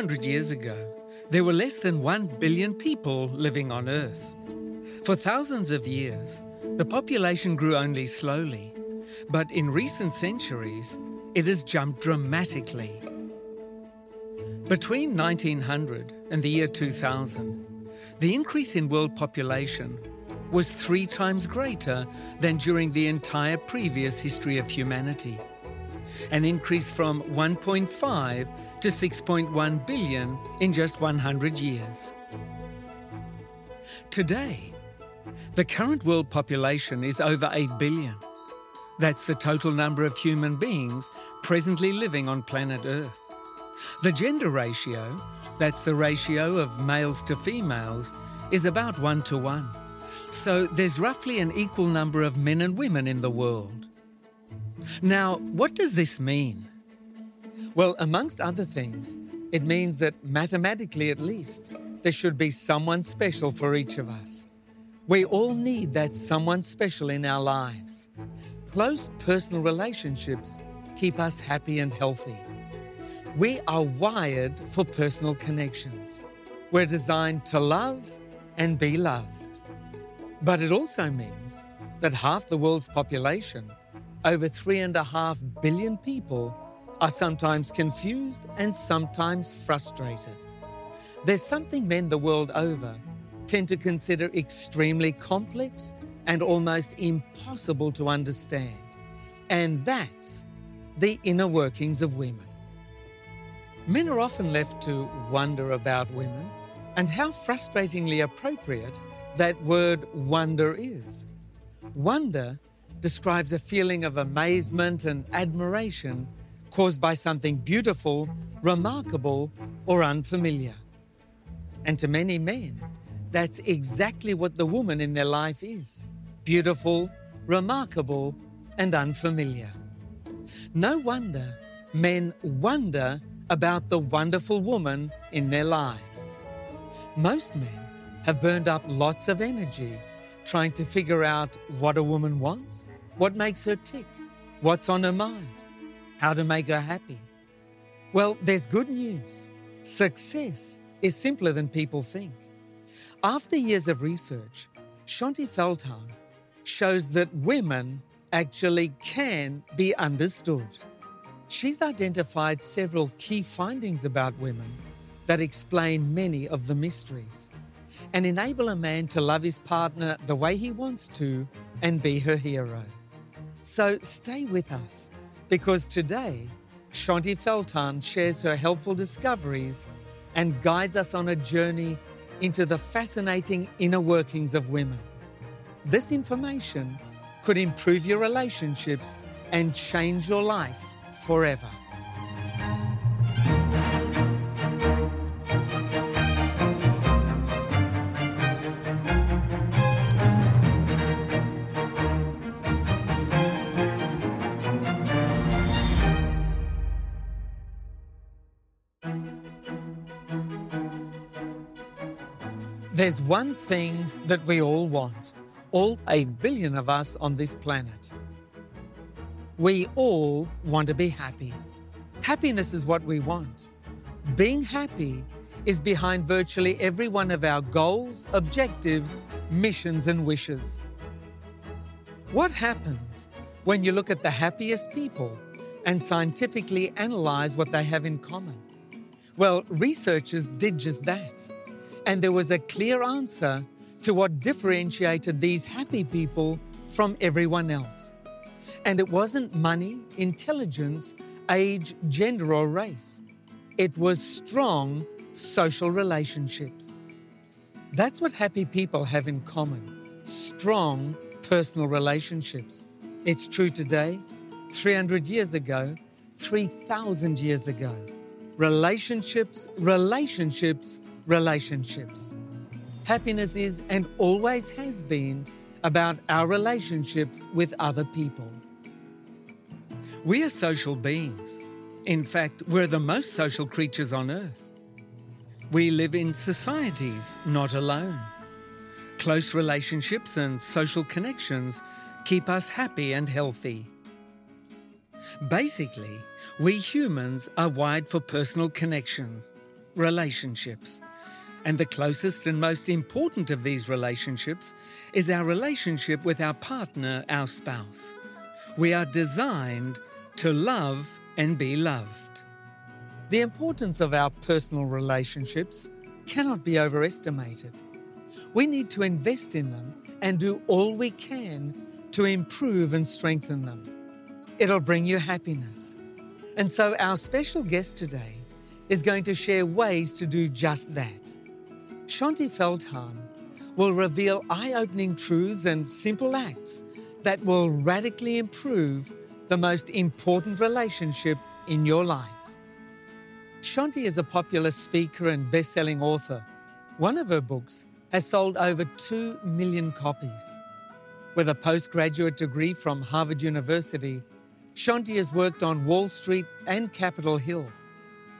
200 years ago, there were less than 1 billion people living on Earth. For thousands of years, the population grew only slowly, but in recent centuries, it has jumped dramatically. Between 1900 and the year 2000, the increase in world population was three times greater than during the entire previous history of humanity. An increase from 1.5 to 6.1 billion in just 100 years. Today, the current world population is over 8 billion. That's the total number of human beings presently living on planet Earth. The gender ratio, that's the ratio of males to females, is about 1 to 1. So there's roughly an equal number of men and women in the world. Now, what does this mean? Well, amongst other things, it means that mathematically at least, there should be someone special for each of us. We all need that someone special in our lives. Close personal relationships keep us happy and healthy. We are wired for personal connections. We're designed to love and be loved. But it also means that half the world's population, over three and a half billion people, are sometimes confused and sometimes frustrated. There's something men the world over tend to consider extremely complex and almost impossible to understand. And that's the inner workings of women. Men are often left to wonder about women and how frustratingly appropriate that word wonder is. Wonder describes a feeling of amazement and admiration caused by something beautiful, remarkable, or unfamiliar. And to many men, that's exactly what the woman in their life is beautiful, remarkable, and unfamiliar. No wonder men wonder about the wonderful woman in their lives. Most men have burned up lots of energy trying to figure out what a woman wants, what makes her tick, what's on her mind how to make her happy. Well, there's good news. Success is simpler than people think. After years of research, Shaunti Feldhahn shows that women actually can be understood. She's identified several key findings about women that explain many of the mysteries and enable a man to love his partner the way he wants to and be her hero. So stay with us because today, Shaunti Feldhahn shares her helpful discoveries and guides us on a journey into the fascinating inner workings of women. This information could improve your relationships and change your life forever. There's one thing that we all want, all 8 billion of us on this planet. We all want to be happy. Happiness is what we want. Being happy is behind virtually every one of our goals, objectives, missions, and wishes. What happens when you look at the happiest people and scientifically analyze what they have in common? Well, researchers did just that. And there was a clear answer to what differentiated these happy people from everyone else. And it wasn't money, intelligence, age, gender, or race. It was strong social relationships. That's what happy people have in common strong personal relationships. It's true today, 300 years ago, 3,000 years ago. Relationships, relationships, relationships. Happiness is and always has been about our relationships with other people. We are social beings. In fact, we're the most social creatures on earth. We live in societies, not alone. Close relationships and social connections keep us happy and healthy. Basically, we humans are wired for personal connections. relationships. And the closest and most important of these relationships is our relationship with our partner, our spouse. We are designed to love and be loved. The importance of our personal relationships cannot be overestimated. We need to invest in them and do all we can to improve and strengthen them. It'll bring you happiness. And so, our special guest today is going to share ways to do just that. Shaunti Feldhahn will reveal eye opening truths and simple acts that will radically improve the most important relationship in your life. Shaunti is a popular speaker and best selling author. One of her books has sold over 2 million copies. With a postgraduate degree from Harvard University, Shaunti has worked on Wall Street and Capitol Hill.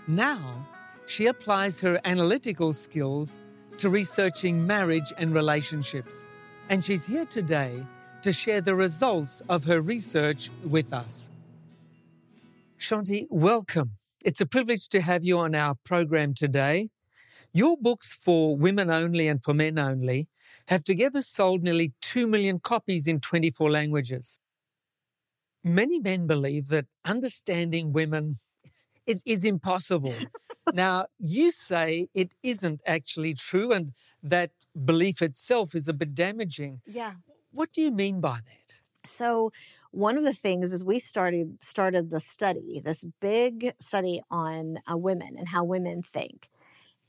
Now, she applies her analytical skills to researching marriage and relationships, and she's here today to share the results of her research with us. Shaunti, welcome. It's a privilege to have you on our program today. Your books for women only and for men only have together sold nearly 2 million copies in 24 languages. Many men believe that understanding women is, is impossible. now, you say it isn't actually true and that belief itself is a bit damaging. Yeah. What do you mean by that? So, one of the things is we started started the study, this big study on uh, women and how women think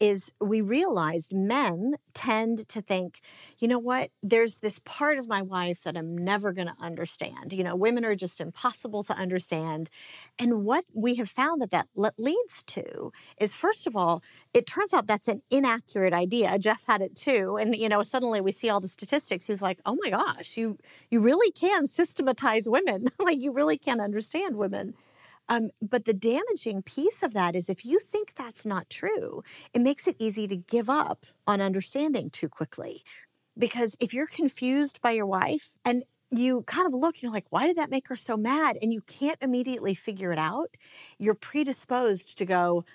is we realized men tend to think, you know what, there's this part of my wife that I'm never going to understand. You know, women are just impossible to understand. And what we have found that that leads to is, first of all, it turns out that's an inaccurate idea. Jeff had it too. And, you know, suddenly we see all the statistics. He was like, oh my gosh, you, you really can systematize women. like you really can understand women. Um, but the damaging piece of that is if you think that's not true, it makes it easy to give up on understanding too quickly. Because if you're confused by your wife and you kind of look, you're like, why did that make her so mad? And you can't immediately figure it out, you're predisposed to go,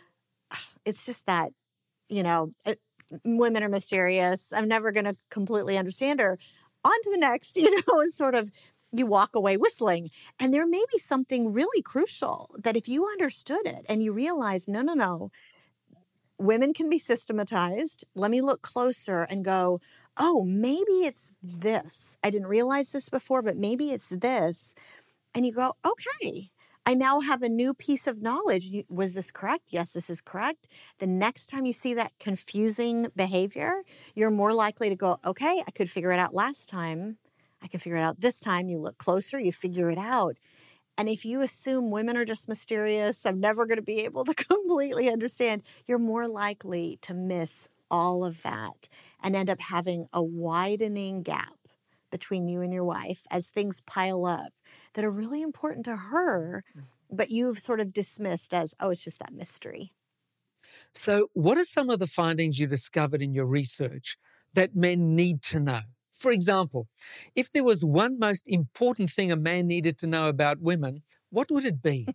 it's just that, you know, it, women are mysterious. I'm never going to completely understand her. On to the next, you know, and sort of you walk away whistling. And there may be something really crucial that if you understood it and you realize, no, no, no, women can be systematized. Let me look closer and go, oh, maybe it's this. I didn't realize this before, but maybe it's this. And you go, okay, I now have a new piece of knowledge. Was this correct? Yes, this is correct. The next time you see that confusing behavior, you're more likely to go, okay, I could figure it out last time. I can figure it out this time. You look closer, you figure it out. And if you assume women are just mysterious, I'm never going to be able to completely understand, you're more likely to miss all of that and end up having a widening gap between you and your wife as things pile up that are really important to her, mm. but you've sort of dismissed as, oh, it's just that mystery. So, what are some of the findings you discovered in your research that men need to know? For example, if there was one most important thing a man needed to know about women, what would it be?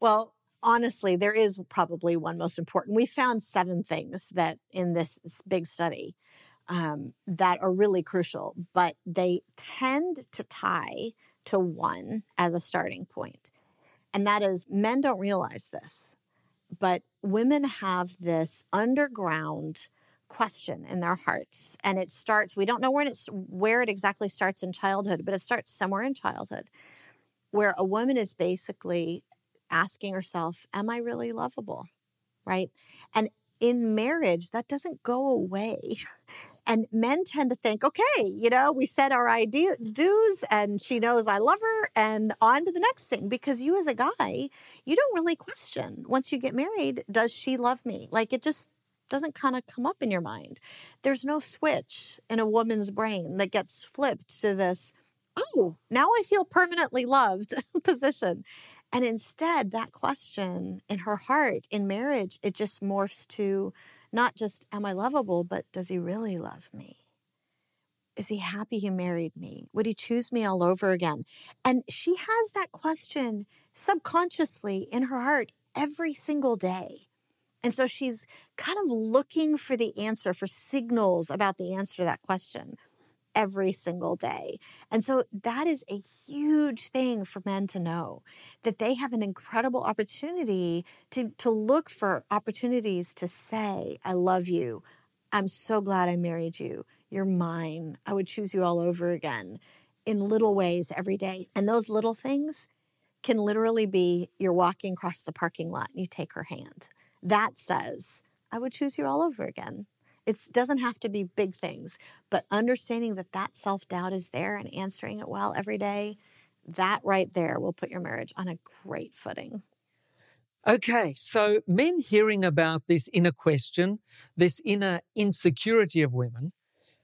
well, honestly, there is probably one most important. We found seven things that in this big study um, that are really crucial, but they tend to tie to one as a starting point. And that is men don't realize this, but women have this underground question in their hearts and it starts we don't know when it's where it exactly starts in childhood but it starts somewhere in childhood where a woman is basically asking herself am i really lovable? Right? And in marriage that doesn't go away. And men tend to think okay you know we said our idea dues and she knows i love her and on to the next thing. Because you as a guy you don't really question. Once you get married does she love me? Like it just doesn't kind of come up in your mind. There's no switch in a woman's brain that gets flipped to this, oh, now I feel permanently loved position. And instead, that question in her heart in marriage, it just morphs to not just, am I lovable, but does he really love me? Is he happy he married me? Would he choose me all over again? And she has that question subconsciously in her heart every single day And so she's kind of looking for the answer, for signals about the answer to that question every single day. And so that is a huge thing for men to know that they have an incredible opportunity to, to look for opportunities to say, I love you. I'm so glad I married you. You're mine. I would choose you all over again in little ways every day. And those little things can literally be you're walking across the parking lot and you take her hand. That says, I would choose you all over again. It doesn't have to be big things, but understanding that that self doubt is there and answering it well every day, that right there will put your marriage on a great footing. Okay, so men hearing about this inner question, this inner insecurity of women,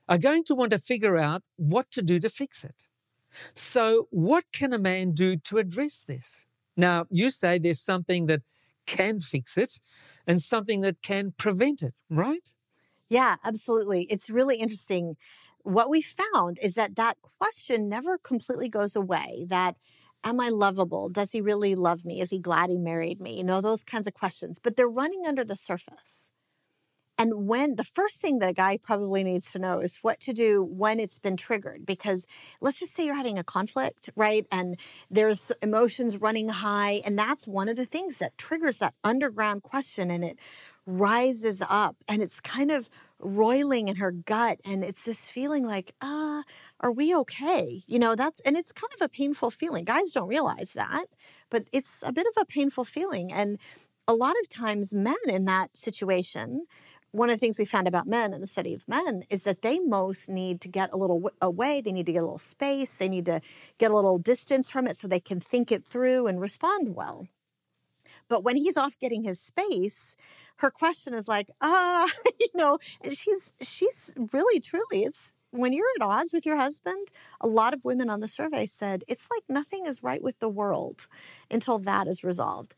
are going to want to figure out what to do to fix it. So, what can a man do to address this? Now, you say there's something that can fix it and something that can prevent it, right? Yeah, absolutely. It's really interesting. What we found is that that question never completely goes away. That, am I lovable? Does he really love me? Is he glad he married me? You know, those kinds of questions, but they're running under the surface. And when the first thing that a guy probably needs to know is what to do when it's been triggered. Because let's just say you're having a conflict, right? And there's emotions running high. And that's one of the things that triggers that underground question. And it rises up and it's kind of roiling in her gut. And it's this feeling like, ah, uh, are we okay? You know, that's, and it's kind of a painful feeling. Guys don't realize that, but it's a bit of a painful feeling. And a lot of times men in that situation, one of the things we found about men in the study of men is that they most need to get a little away. They need to get a little space. They need to get a little distance from it so they can think it through and respond well. But when he's off getting his space, her question is like, ah, you know, and she's she's really truly it's when you're at odds with your husband, a lot of women on the survey said it's like nothing is right with the world until that is resolved.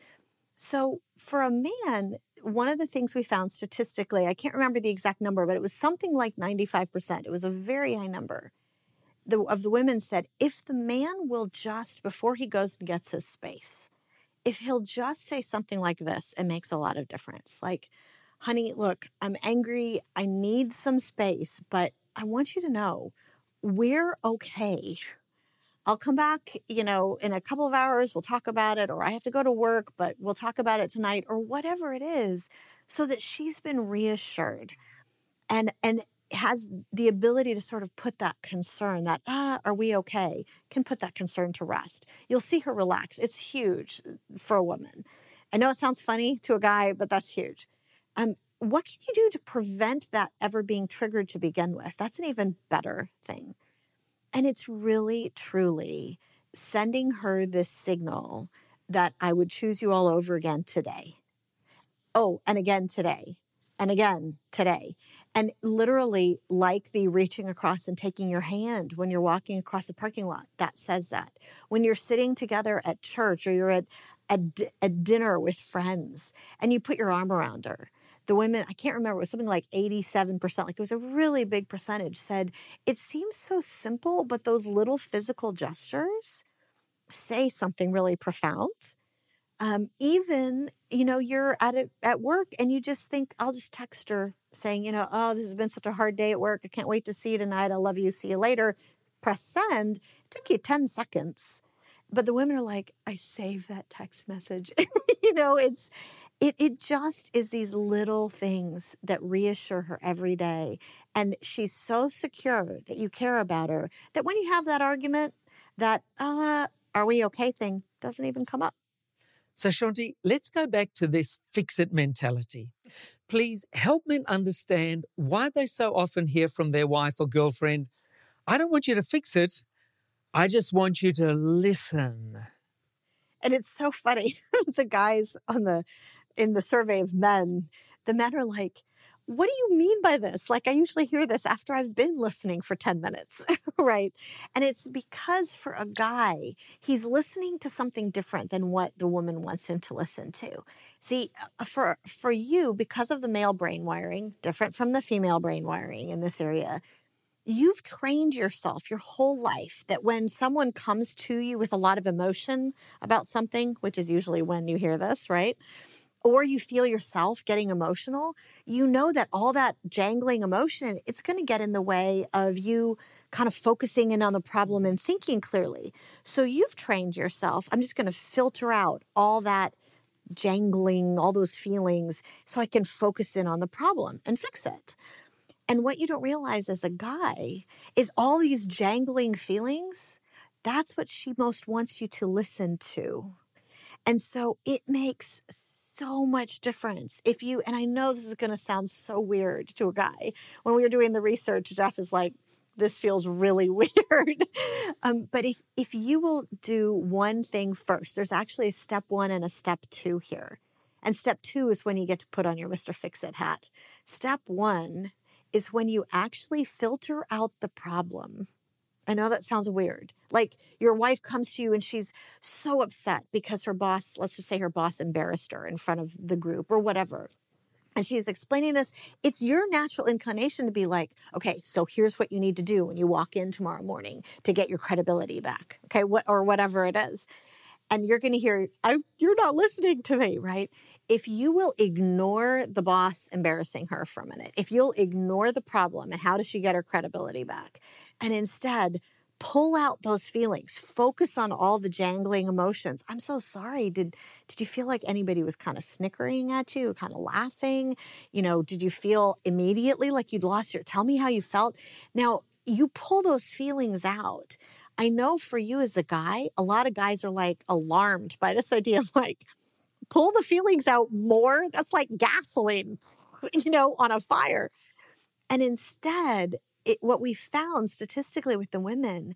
So for a man, one of the things we found statistically, I can't remember the exact number, but it was something like 95%. It was a very high number. The, of the women said, if the man will just, before he goes and gets his space, if he'll just say something like this, it makes a lot of difference. Like, honey, look, I'm angry. I need some space, but I want you to know we're okay. I'll come back, you know, in a couple of hours, we'll talk about it, or I have to go to work, but we'll talk about it tonight, or whatever it is, so that she's been reassured and and has the ability to sort of put that concern that ah are we okay? can put that concern to rest. You'll see her relax. It's huge for a woman. I know it sounds funny to a guy but that's huge. Um, what can you do to prevent that ever being triggered to begin with? That's an even better thing and it's really, truly sending her this signal that I would choose you all over again today. Oh, and again today, and again today. And literally, like the reaching across and taking your hand when you're walking across a parking lot, that says that. When you're sitting together at church or you're at a, a dinner with friends and you put your arm around her the women, I can't remember, it was something like 87%, like it was a really big percentage, said, It seems so simple, but those little physical gestures say something really profound. Um, even, you know, you're at it at work and you just think, I'll just text her saying, you know, oh, this has been such a hard day at work. I can't wait to see you tonight. I love you. See you later. Press send. It took you 10 seconds. But the women are like, I save that text message. you know, it's it, it just is these little things that reassure her every day. And she's so secure that you care about her that when you have that argument, that, uh, are we okay thing doesn't even come up. So, Shaunti, let's go back to this fix it mentality. Please help men understand why they so often hear from their wife or girlfriend, I don't want you to fix it. I just want you to listen. And it's so funny. the guys on the in the survey of men, the men are like, what do you mean by this? Like, I usually hear this after I've been listening for 10 minutes, right? And it's because for a guy, he's listening to something different than what the woman wants him to listen to. See, uh, for, for you, because of the male brain wiring, different from the female brain wiring in this area, you've trained yourself your whole life that when someone comes to you with a lot of emotion about something, which is usually when you hear this, right? Or you feel yourself getting emotional, you know that all that jangling emotion, it's going to get in the way of you kind of focusing in on the problem and thinking clearly. So you've trained yourself. I'm just going to filter out all that jangling, all those feelings so I can focus in on the problem and fix it. And what you don't realize as a guy is all these jangling feelings, that's what she most wants you to listen to. And so it makes so much difference. If you and i know this is going to sound so weird to a guy when we were doing the research jeff is like this feels really weird. Um, but if if you will do one thing first there's actually a step one and a step two here. And step two is when you get to put on your mr fix it hat. Step one is when you actually filter out the problem I know that sounds weird. Like your wife comes to you and she's so upset because her boss, let's just say her boss embarrassed her in front of the group or whatever. And she's explaining this. It's your natural inclination to be like, okay, so here's what you need to do when you walk in tomorrow morning to get your credibility back. Okay, what or whatever it is. And you're going to hear, you're not listening to me, right? If you will ignore the boss embarrassing her for a minute, if you'll ignore the problem and how does she get her credibility back, and instead pull out those feelings focus on all the jangling emotions. I'm so sorry. Did did you feel like anybody was kind of snickering at you kind of laughing? You know did you feel immediately like you'd lost your tell me how you felt. Now you pull those feelings out. I know for you as a guy a lot of guys are like alarmed by this idea of like pull the feelings out more that's like gasoline you know on a fire and instead it, what we found statistically with the women,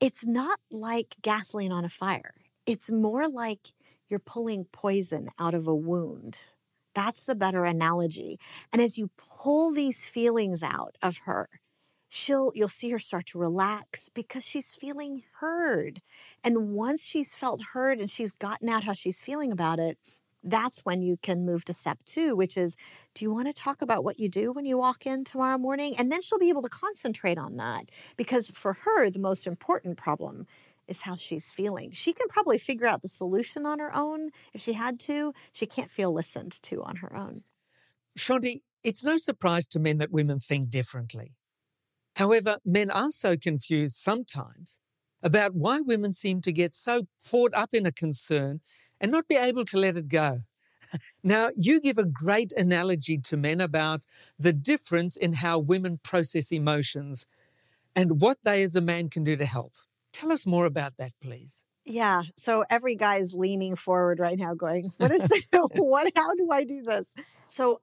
it's not like gasoline on a fire. It's more like you're pulling poison out of a wound. That's the better analogy. And as you pull these feelings out of her, she'll you'll see her start to relax because she's feeling heard. And once she's felt heard and she's gotten out how she's feeling about it, that's when you can move to step two, which is do you want to talk about what you do when you walk in tomorrow morning? And then she'll be able to concentrate on that because for her, the most important problem is how she's feeling. She can probably figure out the solution on her own if she had to. She can't feel listened to on her own. Shaunti, it's no surprise to men that women think differently. However, men are so confused sometimes about why women seem to get so caught up in a concern and not be able to let it go. Now, you give a great analogy to men about the difference in how women process emotions and what they as a man can do to help. Tell us more about that, please. Yeah. So every guy is leaning forward right now, going, What is this? what how do I do this? So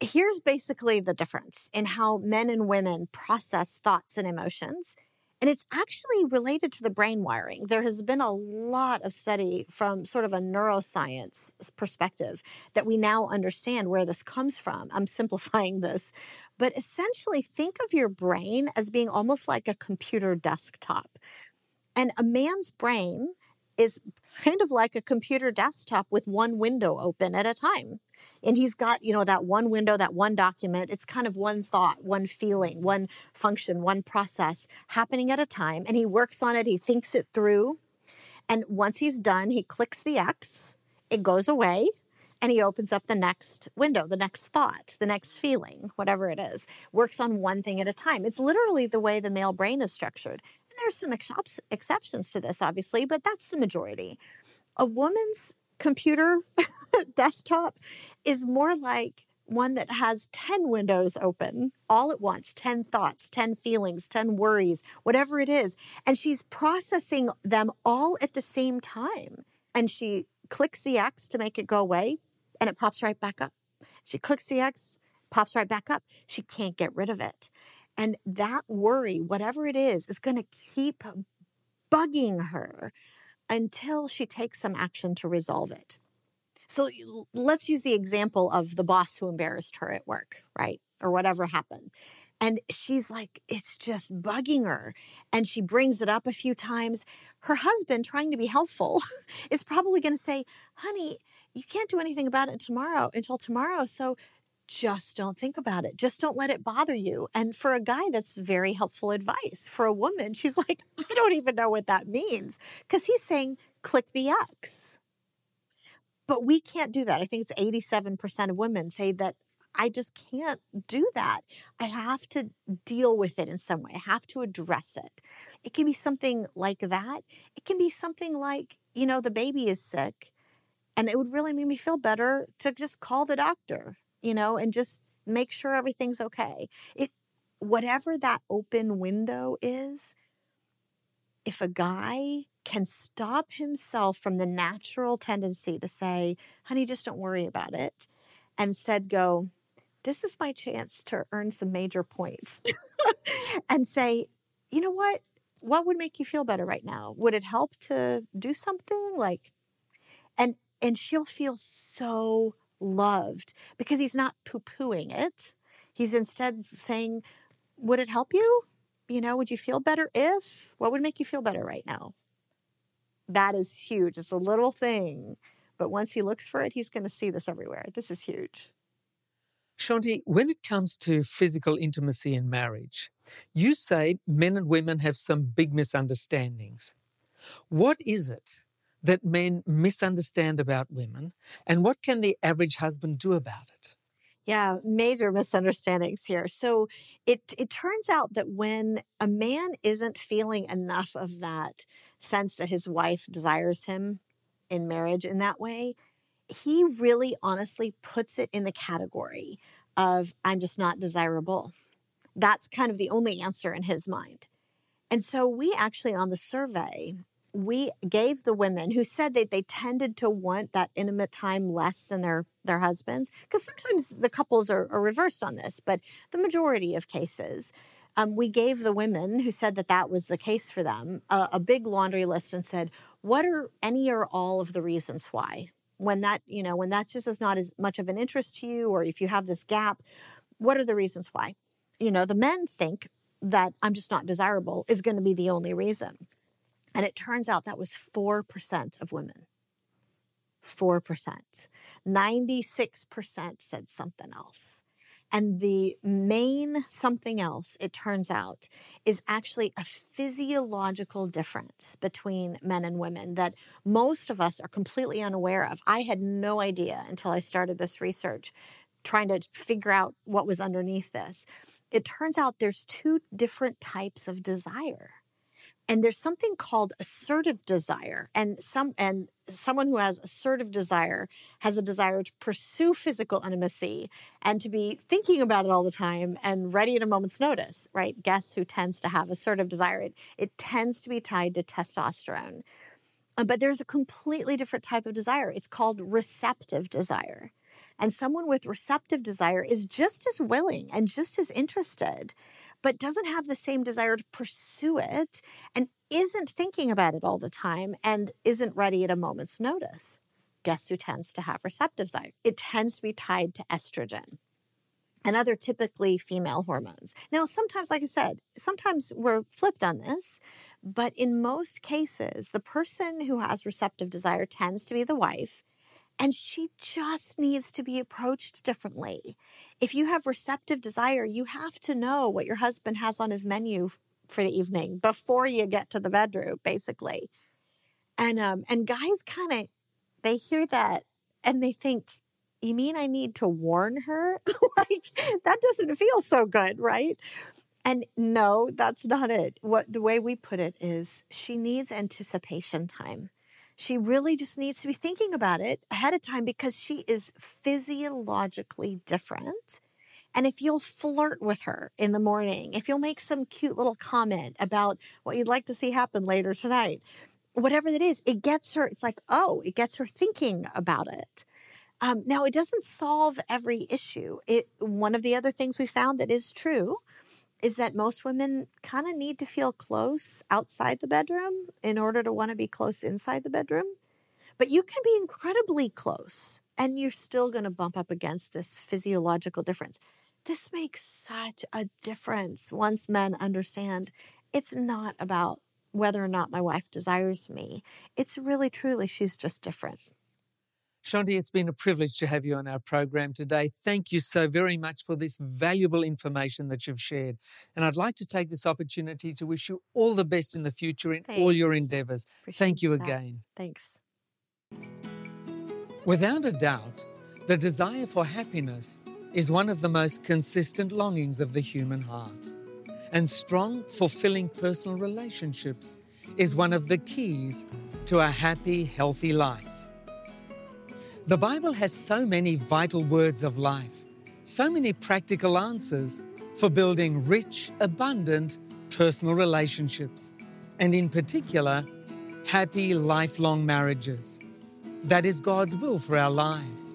here's basically the difference in how men and women process thoughts and emotions and it's actually related to the brain wiring. There has been a lot of study from sort of a neuroscience perspective that we now understand where this comes from. I'm simplifying this, but essentially think of your brain as being almost like a computer desktop. And a man's brain is kind of like a computer desktop with one window open at a time. And he's got, you know, that one window, that one document. It's kind of one thought, one feeling, one function, one process happening at a time. And he works on it, he thinks it through. And once he's done, he clicks the X, it goes away, and he opens up the next window, the next thought, the next feeling, whatever it is, works on one thing at a time. It's literally the way the male brain is structured. There's some ex- exceptions to this, obviously, but that's the majority. A woman's computer desktop is more like one that has 10 windows open all at once 10 thoughts, 10 feelings, 10 worries, whatever it is. And she's processing them all at the same time. And she clicks the X to make it go away, and it pops right back up. She clicks the X, pops right back up. She can't get rid of it. And that worry, whatever it is, is going to keep bugging her until she takes some action to resolve it. So let's use the example of the boss who embarrassed her at work, right? Or whatever happened. And she's like, it's just bugging her. And she brings it up a few times. Her husband, trying to be helpful, is probably going to say, honey, you can't do anything about it tomorrow until tomorrow. So just don't think about it. Just don't let it bother you. And for a guy, that's very helpful advice. For a woman, she's like, I don't even know what that means. Because he's saying, click the X. But we can't do that. I think it's 87% of women say that I just can't do that. I have to deal with it in some way. I have to address it. It can be something like that. It can be something like, you know, the baby is sick and it would really make me feel better to just call the doctor, you know, and just make sure everything's okay. It whatever that open window is, if a guy can stop himself from the natural tendency to say, honey, just don't worry about it, and said, go, this is my chance to earn some major points, and say, you know what? What would make you feel better right now? Would it help to do something like, and and she'll feel so loved because he's not poo pooing it. He's instead saying, Would it help you? You know, would you feel better if? What would make you feel better right now? That is huge. It's a little thing, but once he looks for it, he's going to see this everywhere. This is huge. Shaunti, when it comes to physical intimacy in marriage, you say men and women have some big misunderstandings. What is it that men misunderstand about women, and what can the average husband do about it? Yeah, major misunderstandings here. So it it turns out that when a man isn't feeling enough of that sense that his wife desires him in marriage in that way, he really honestly puts it in the category of I'm just not desirable. That's kind of the only answer in his mind. And so we actually on the survey we gave the women who said that they tended to want that intimate time less than their their husbands because sometimes the couples are, are, reversed on this but the majority of cases um, we gave the women who said that that was the case for them a, a big laundry list and said what are any or all of the reasons why? When that you know when that just is not as much of an interest to you or if you have this gap what are the reasons why? You know the men think that i'm just not desirable is going to be the only reason and it turns out that was 4% of women. 4%. 96% said something else. And the main something else, it turns out, is actually a physiological difference between men and women that most of us are completely unaware of. I had no idea until I started this research, trying to figure out what was underneath this. It turns out there's two different types of desire and there's something called assertive desire and some and someone who has assertive desire has a desire to pursue physical intimacy and to be thinking about it all the time and ready at a moment's notice right? Guess who tends to have assertive desire it, it tends to be tied to testosterone. Uh, but there's a completely different type of desire. It's called receptive desire. And someone with receptive desire is just as willing and just as interested but doesn't have the same desire to pursue it and isn't thinking about it all the time and isn't ready at a moment's notice. Guess who tends to have receptive desire? It tends to be tied to estrogen and other typically female hormones. Now, sometimes, like I said, sometimes we're flipped on this, but in most cases, the person who has receptive desire tends to be the wife and she just needs to be approached differently. If you have receptive desire, you have to know what your husband has on his menu for the evening before you get to the bedroom, basically. And um, and guys kind of they hear that and they think, "You mean I need to warn her? like that doesn't feel so good, right?" And no, that's not it. What the way we put it is she needs anticipation time. She really just needs to be thinking about it ahead of time because she is physiologically different. And if you'll flirt with her in the morning, if you'll make some cute little comment about what you'd like to see happen later tonight, whatever that is, it gets her, it's like, oh, it gets her thinking about it. Um, now, it doesn't solve every issue. It, one of the other things we found that is true is that most women kind of need to feel close outside the bedroom in order to want to be close inside the bedroom. But you can be incredibly close and you're still going to bump up against this physiological difference. This makes such a difference once men understand it's not about whether or not my wife desires me. It's really, truly, she's just different. Shaunti, it's been a privilege to have you on our program today. Thank you so very much for this valuable information that you've shared. And I'd like to take this opportunity to wish you all the best in the future in Thanks. all your endeavors. Appreciate Thank you that. again. Thanks. Without a doubt, the desire for happiness is one of the most consistent longings of the human heart. And strong, fulfilling personal relationships is one of the keys to a happy, healthy life. The Bible has so many vital words of life, so many practical answers for building rich, abundant personal relationships, and in particular, happy, lifelong marriages. That is God's will for our lives.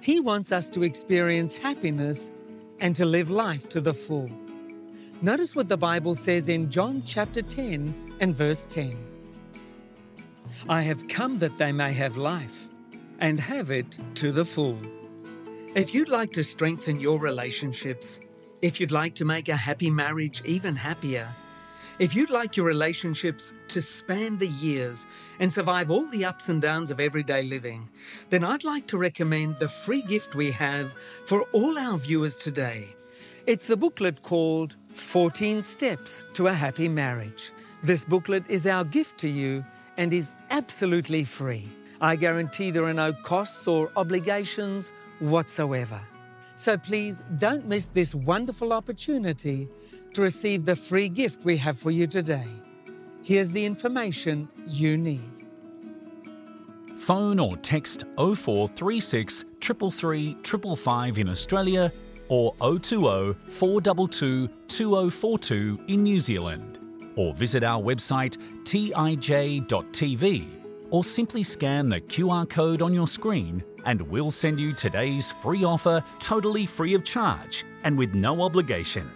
He wants us to experience happiness and to live life to the full. Notice what the Bible says in John chapter 10 and verse 10. I have come that they may have life and have it to the full. If you'd like to strengthen your relationships, if you'd like to make a happy marriage even happier, if you'd like your relationships to span the years and survive all the ups and downs of everyday living, then I'd like to recommend the free gift we have for all our viewers today. It's the booklet called 14 Steps to a Happy Marriage. This booklet is our gift to you and is absolutely free. I guarantee there are no costs or obligations whatsoever. So please don't miss this wonderful opportunity to receive the free gift we have for you today. Here's the information you need. Phone or text 0436 333 555 in Australia or 020 422 2042 in New Zealand. Or visit our website tij.tv or simply scan the QR code on your screen and we'll send you today's free offer totally free of charge and with no obligation.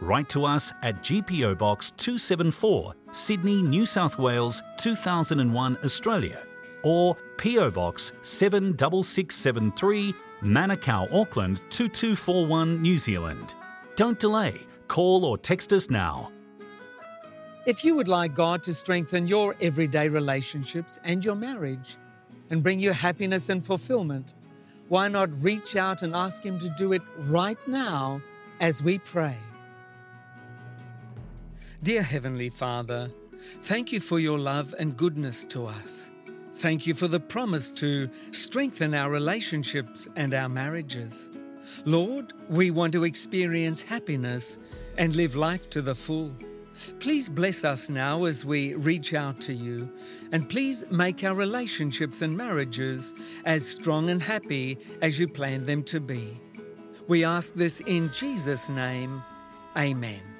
Write to us at GPO Box 274, Sydney, New South Wales 2001, Australia, or PO Box 76673, Manukau, Auckland 2241, New Zealand. Don't delay, call or text us now if you would like God to strengthen your everyday relationships and your marriage and bring you happiness and fulfillment, why not reach out and ask Him to do it right now as we pray? Dear Heavenly Father, thank you for your love and goodness to us. Thank you for the promise to strengthen our relationships and our marriages. Lord, we want to experience happiness and live life to the full. Please bless us now as we reach out to you, and please make our relationships and marriages as strong and happy as you plan them to be. We ask this in Jesus' name. Amen.